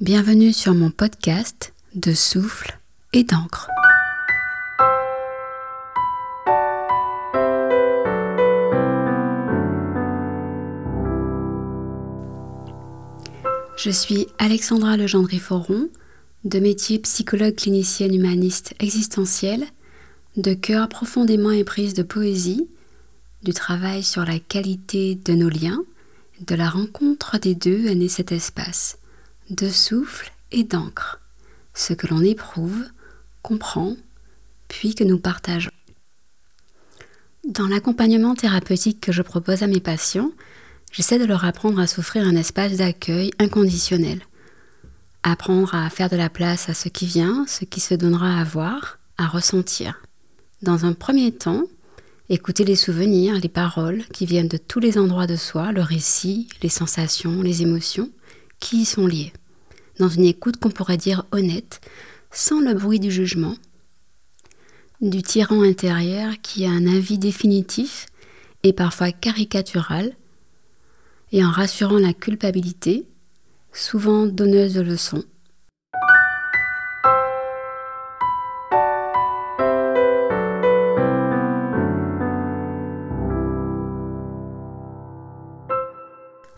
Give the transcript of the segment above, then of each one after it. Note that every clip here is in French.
Bienvenue sur mon podcast de souffle et d'encre. Je suis Alexandra Legendry-Foron, de métier psychologue clinicienne humaniste existentielle, de cœur profondément éprise de poésie, du travail sur la qualité de nos liens, de la rencontre des deux est né cet espace de souffle et d'encre, ce que l'on éprouve, comprend, puis que nous partageons. Dans l'accompagnement thérapeutique que je propose à mes patients, j'essaie de leur apprendre à s'offrir un espace d'accueil inconditionnel, apprendre à faire de la place à ce qui vient, ce qui se donnera à voir, à ressentir. Dans un premier temps, écouter les souvenirs, les paroles qui viennent de tous les endroits de soi, le récit, les sensations, les émotions qui y sont liées dans une écoute qu'on pourrait dire honnête, sans le bruit du jugement, du tyran intérieur qui a un avis définitif et parfois caricatural, et en rassurant la culpabilité, souvent donneuse de leçons,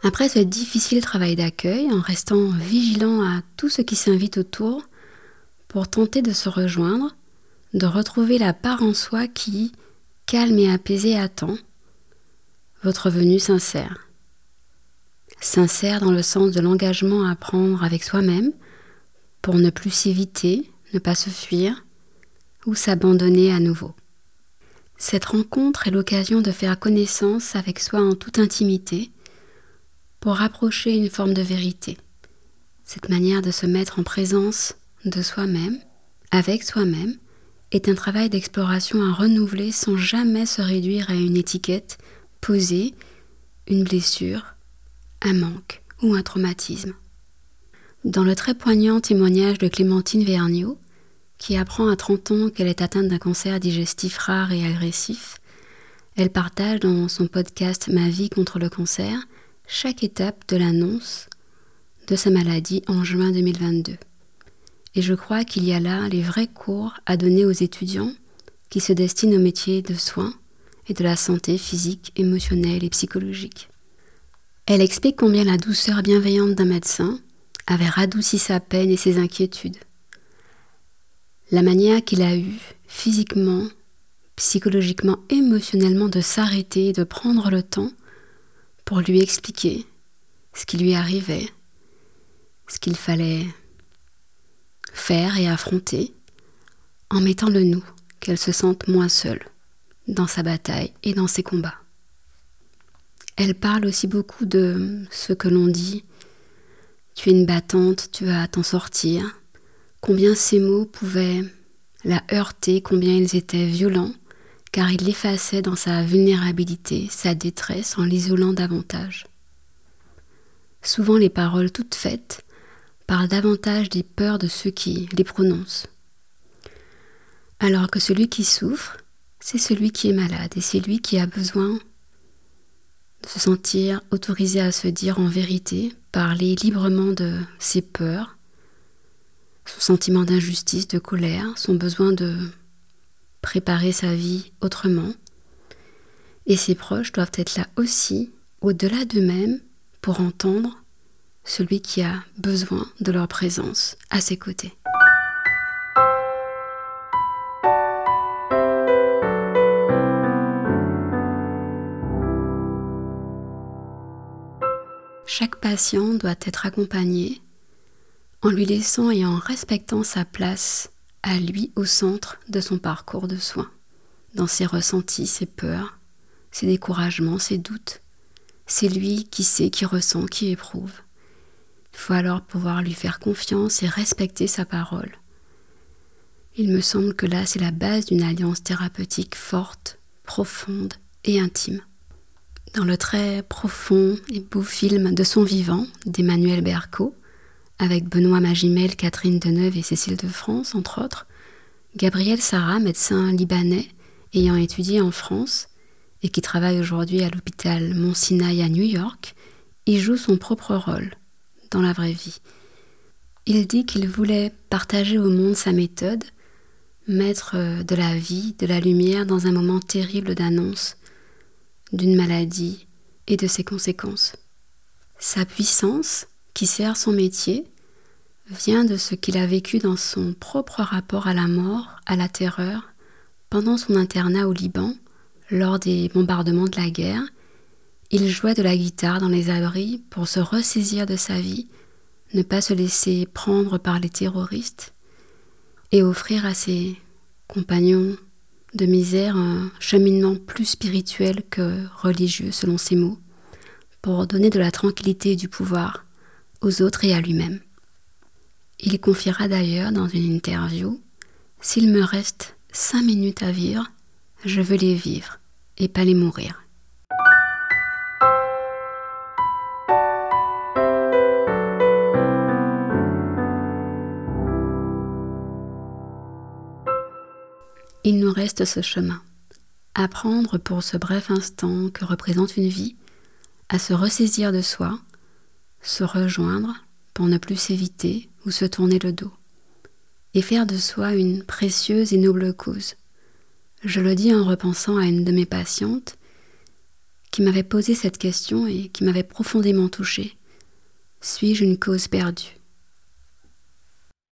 Après ce difficile travail d'accueil, en restant vigilant à tout ce qui s'invite autour, pour tenter de se rejoindre, de retrouver la part en soi qui, calme et apaisée, attend votre venue sincère. Sincère dans le sens de l'engagement à prendre avec soi-même pour ne plus s'éviter, ne pas se fuir ou s'abandonner à nouveau. Cette rencontre est l'occasion de faire connaissance avec soi en toute intimité pour rapprocher une forme de vérité. Cette manière de se mettre en présence de soi-même, avec soi-même, est un travail d'exploration à renouveler sans jamais se réduire à une étiquette posée, une blessure, un manque ou un traumatisme. Dans le très poignant témoignage de Clémentine Vergniaud, qui apprend à 30 ans qu'elle est atteinte d'un cancer digestif rare et agressif, elle partage dans son podcast Ma vie contre le cancer chaque étape de l'annonce de sa maladie en juin 2022. Et je crois qu'il y a là les vrais cours à donner aux étudiants qui se destinent au métier de soins et de la santé physique, émotionnelle et psychologique. Elle explique combien la douceur bienveillante d'un médecin avait radouci sa peine et ses inquiétudes. La manière qu'il a eue, physiquement, psychologiquement, émotionnellement, de s'arrêter et de prendre le temps pour lui expliquer ce qui lui arrivait, ce qu'il fallait faire et affronter, en mettant le nous, qu'elle se sente moins seule dans sa bataille et dans ses combats. Elle parle aussi beaucoup de ce que l'on dit, tu es une battante, tu vas t'en sortir, combien ces mots pouvaient la heurter, combien ils étaient violents, car il l'effaçait dans sa vulnérabilité, sa détresse en l'isolant davantage. Souvent les paroles toutes faites parlent davantage des peurs de ceux qui les prononcent. Alors que celui qui souffre, c'est celui qui est malade et c'est lui qui a besoin de se sentir autorisé à se dire en vérité, parler librement de ses peurs, son sentiment d'injustice, de colère, son besoin de préparer sa vie autrement. Et ses proches doivent être là aussi, au-delà d'eux-mêmes, pour entendre celui qui a besoin de leur présence à ses côtés. Chaque patient doit être accompagné en lui laissant et en respectant sa place à lui au centre de son parcours de soins, dans ses ressentis, ses peurs, ses découragements, ses doutes. C'est lui qui sait, qui ressent, qui éprouve. Il faut alors pouvoir lui faire confiance et respecter sa parole. Il me semble que là, c'est la base d'une alliance thérapeutique forte, profonde et intime. Dans le très profond et beau film de son vivant d'Emmanuel Berco, avec Benoît Magimel, Catherine Deneuve et Cécile de France, entre autres, Gabriel Sarah, médecin libanais ayant étudié en France et qui travaille aujourd'hui à l'hôpital Mont Sinai à New York, y joue son propre rôle dans la vraie vie. Il dit qu'il voulait partager au monde sa méthode, mettre euh, de la vie, de la lumière dans un moment terrible d'annonce d'une maladie et de ses conséquences. Sa puissance, qui sert son métier, vient de ce qu'il a vécu dans son propre rapport à la mort, à la terreur, pendant son internat au Liban, lors des bombardements de la guerre. Il jouait de la guitare dans les abris pour se ressaisir de sa vie, ne pas se laisser prendre par les terroristes et offrir à ses compagnons de misère un cheminement plus spirituel que religieux selon ses mots, pour donner de la tranquillité et du pouvoir aux autres et à lui-même. Il confiera d'ailleurs dans une interview S'il me reste cinq minutes à vivre, je veux les vivre et pas les mourir. Il nous reste ce chemin. Apprendre pour ce bref instant que représente une vie à se ressaisir de soi, se rejoindre pour ne plus s'éviter ou se tourner le dos, et faire de soi une précieuse et noble cause. Je le dis en repensant à une de mes patientes qui m'avait posé cette question et qui m'avait profondément touchée. Suis-je une cause perdue?